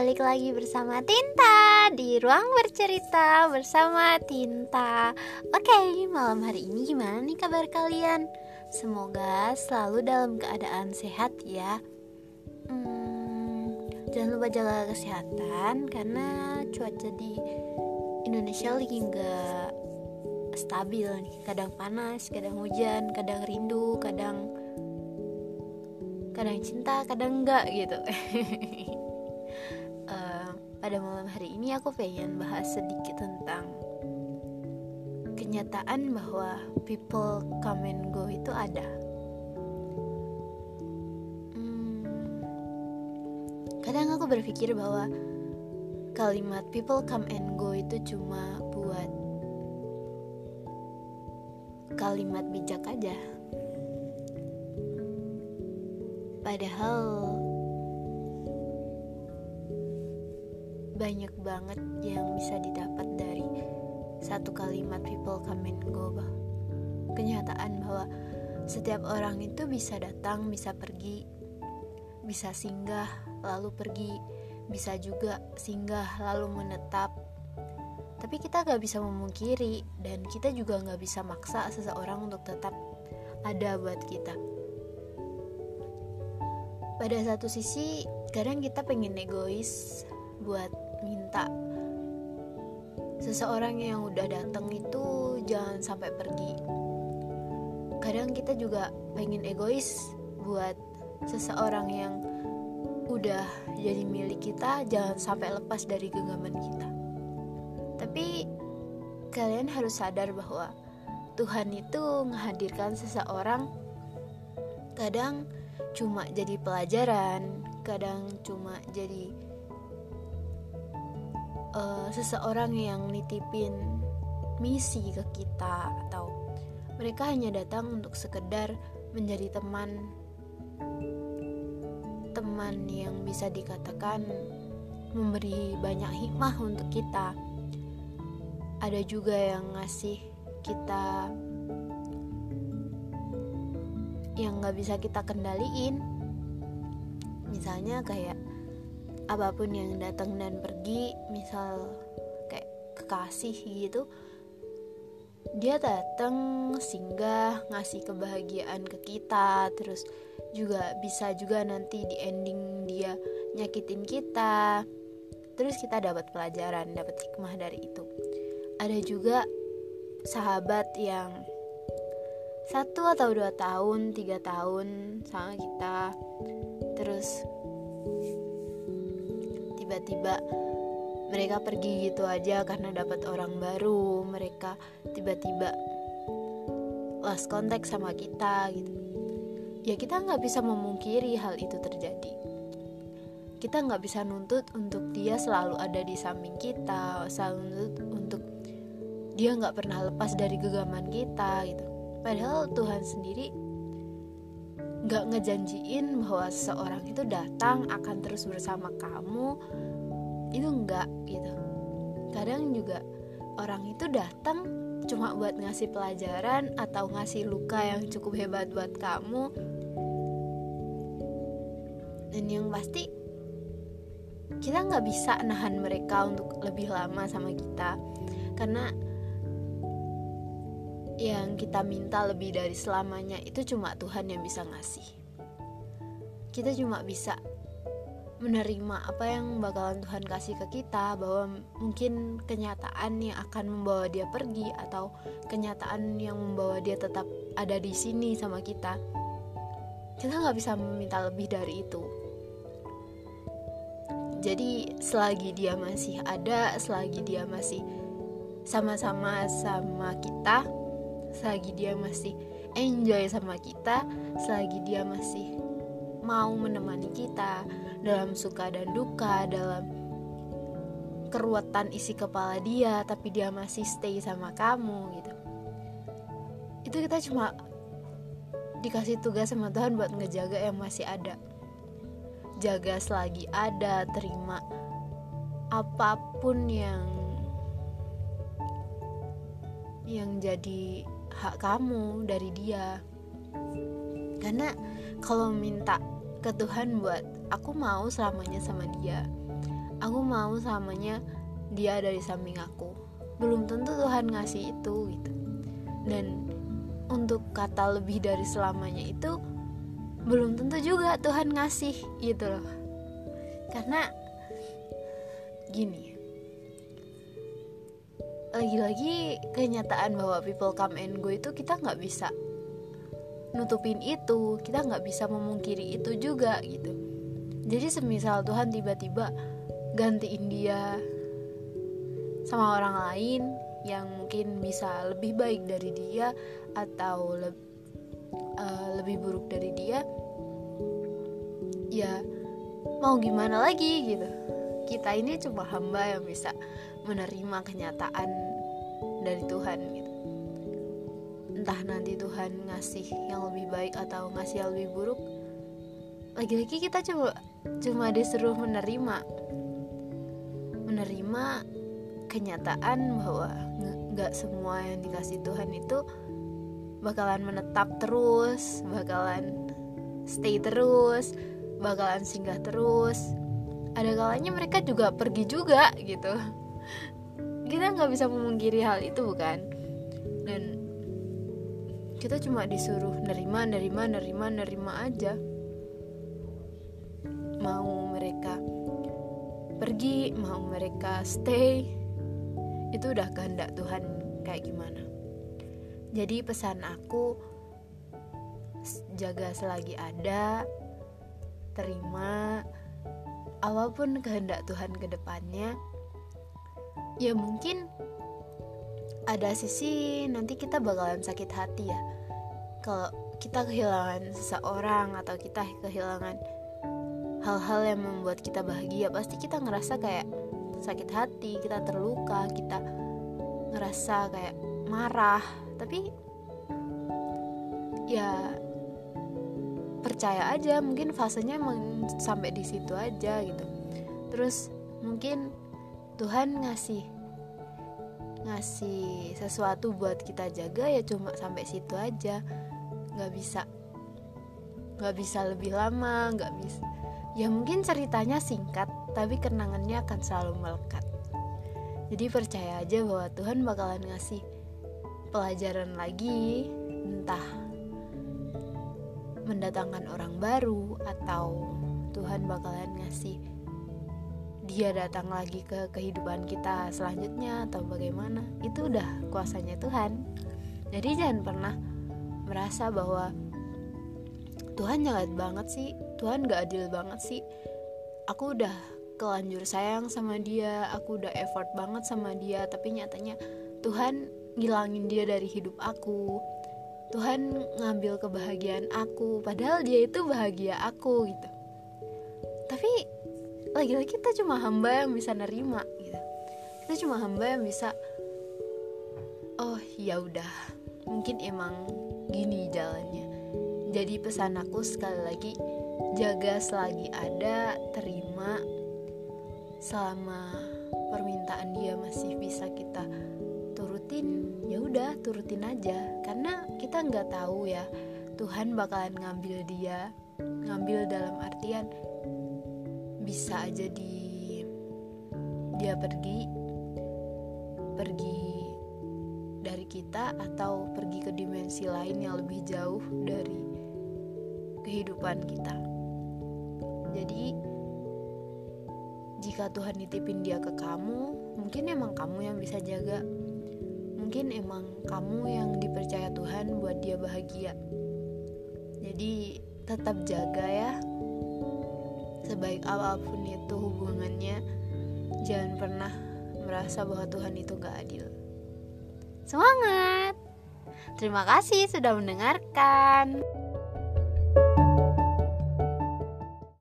balik lagi bersama Tinta di ruang bercerita bersama Tinta. Oke, malam hari ini gimana nih kabar kalian? Semoga selalu dalam keadaan sehat ya. Hmm, jangan lupa jaga kesehatan karena cuaca di Indonesia lagi nggak stabil nih. Kadang panas, kadang hujan, kadang rindu, kadang kadang cinta kadang enggak gitu pada malam hari ini aku pengen bahas sedikit tentang kenyataan bahwa people come and go itu ada. Hmm, kadang aku berpikir bahwa kalimat people come and go itu cuma buat kalimat bijak aja. Padahal banyak banget yang bisa didapat dari satu kalimat people come and go. Kenyataan bahwa setiap orang itu bisa datang, bisa pergi, bisa singgah lalu pergi, bisa juga singgah lalu menetap. Tapi kita gak bisa memungkiri dan kita juga gak bisa maksa seseorang untuk tetap ada buat kita pada satu sisi kadang kita pengen egois buat minta seseorang yang udah datang itu jangan sampai pergi. Kadang kita juga pengen egois buat seseorang yang udah jadi milik kita jangan sampai lepas dari genggaman kita. Tapi kalian harus sadar bahwa Tuhan itu menghadirkan seseorang kadang cuma jadi pelajaran kadang cuma jadi uh, seseorang yang nitipin misi ke kita atau mereka hanya datang untuk sekedar menjadi teman teman yang bisa dikatakan memberi banyak hikmah untuk kita. Ada juga yang ngasih kita yang nggak bisa kita kendaliin. Misalnya kayak apa pun yang datang dan pergi misal kayak kekasih gitu dia datang singgah ngasih kebahagiaan ke kita terus juga bisa juga nanti di ending dia nyakitin kita terus kita dapat pelajaran dapat hikmah dari itu. Ada juga sahabat yang satu atau dua tahun tiga tahun sama kita terus tiba-tiba mereka pergi gitu aja karena dapat orang baru. Mereka tiba-tiba lost contact sama kita gitu. Ya kita nggak bisa memungkiri hal itu terjadi. Kita nggak bisa nuntut untuk dia selalu ada di samping kita selalu nuntut untuk dia nggak pernah lepas dari genggaman kita gitu. Padahal Tuhan sendiri gak ngejanjiin bahwa seseorang itu datang akan terus bersama kamu itu enggak gitu. Kadang juga orang itu datang cuma buat ngasih pelajaran atau ngasih luka yang cukup hebat buat kamu. Dan yang pasti kita nggak bisa nahan mereka untuk lebih lama sama kita. Karena yang kita minta lebih dari selamanya itu cuma Tuhan yang bisa ngasih. Kita cuma bisa menerima apa yang bakalan Tuhan kasih ke kita bahwa mungkin kenyataan yang akan membawa dia pergi atau kenyataan yang membawa dia tetap ada di sini sama kita kita nggak bisa meminta lebih dari itu jadi selagi dia masih ada selagi dia masih sama-sama sama kita selagi dia masih enjoy sama kita selagi dia masih mau menemani kita dalam suka dan duka dalam keruwetan isi kepala dia tapi dia masih stay sama kamu gitu. Itu kita cuma dikasih tugas sama Tuhan buat ngejaga yang masih ada. Jaga selagi ada terima apa pun yang yang jadi hak kamu dari dia. Karena kalau minta ke Tuhan buat aku mau selamanya sama dia aku mau samanya dia ada di samping aku. Belum tentu Tuhan ngasih itu gitu. Dan untuk kata lebih dari selamanya itu belum tentu juga Tuhan ngasih gitu loh. Karena gini lagi-lagi kenyataan bahwa people come and go itu kita nggak bisa nutupin itu kita nggak bisa memungkiri itu juga gitu. Jadi semisal Tuhan tiba-tiba gantiin dia sama orang lain yang mungkin bisa lebih baik dari dia atau le uh, lebih buruk dari dia ya mau gimana lagi gitu. Kita ini cuma hamba yang bisa menerima kenyataan dari Tuhan gitu. Entah nanti Tuhan ngasih yang lebih baik atau ngasih yang lebih buruk lagi-lagi kita cuma cuma disuruh menerima menerima kenyataan bahwa nggak semua yang dikasih Tuhan itu bakalan menetap terus bakalan stay terus bakalan singgah terus. Ada kalanya mereka juga pergi juga gitu kita nggak bisa memungkiri hal itu bukan? Dan kita cuma disuruh nerima nerima nerima nerima aja. Mau mereka pergi mau mereka stay itu udah kehendak Tuhan kayak gimana? Jadi pesan aku jaga selagi ada terima apa pun kehendak Tuhan ke depannya ya mungkin ada sisi nanti kita bakalan sakit hati ya. Kalau kita kehilangan seseorang atau kita kehilangan hal-hal yang membuat kita bahagia pasti kita ngerasa kayak sakit hati kita terluka kita ngerasa kayak marah. Tapi ya percaya aja mungkin fasenya sampai di situ aja gitu. Terus mungkin Tuhan ngasih ngasih sesuatu buat kita jaga ya cuma sampai situ aja. Nggak bisa nggak bisa lebih lama nggak bisa. Ya mungkin ceritanya singkat tapi kenangannya akan selalu melekat. Jadi percaya aja bahwa Tuhan bakalan ngasih pelajaran lagi entah mendatangkan orang baru atau Tuhan bakalan ngasih dia datang lagi ke kehidupan kita selanjutnya atau bagaimana itu udah kuasanya Tuhan. Jadi jangan pernah merasa bahwa Tuhan jahat banget sih Tuhan gak adil banget sih. Aku udah kelanjur sayang sama dia aku udah effort banget sama dia tapi nyatanya Tuhan ngilangin dia dari hidup aku. Tuhan ngambil kebahagiaan aku padahal dia itu bahagia aku gitu. Tapi lagi-lagi kita cuma hamba yang bisa nerima gitu. Kita cuma hamba yang bisa oh ya udah mungkin emang gini jalannya. Jadi pesan aku sekali lagi jaga selagi ada terima selama permintaan dia masih bisa kita turutin ya udah turutin aja. Karena kita nggak tahu ya Tuhan bakalan ngambil dia ngambil dalam artian bisa aja di dia pergi pergi dari kita atau pergi ke dimensi lain yang lebih jauh dari kehidupan kita. Jadi jika Tuhan nitipin dia ke kamu mungkin emang kamu yang bisa jaga. Mungkin emang kamu yang dipercaya Tuhan buat dia bahagia. Jadi tetap jaga ya sebaik apa pun itu hubungannya jangan pernah merasa bahwa Tuhan itu gak adil. Semangat! Terima kasih sudah mendengarkan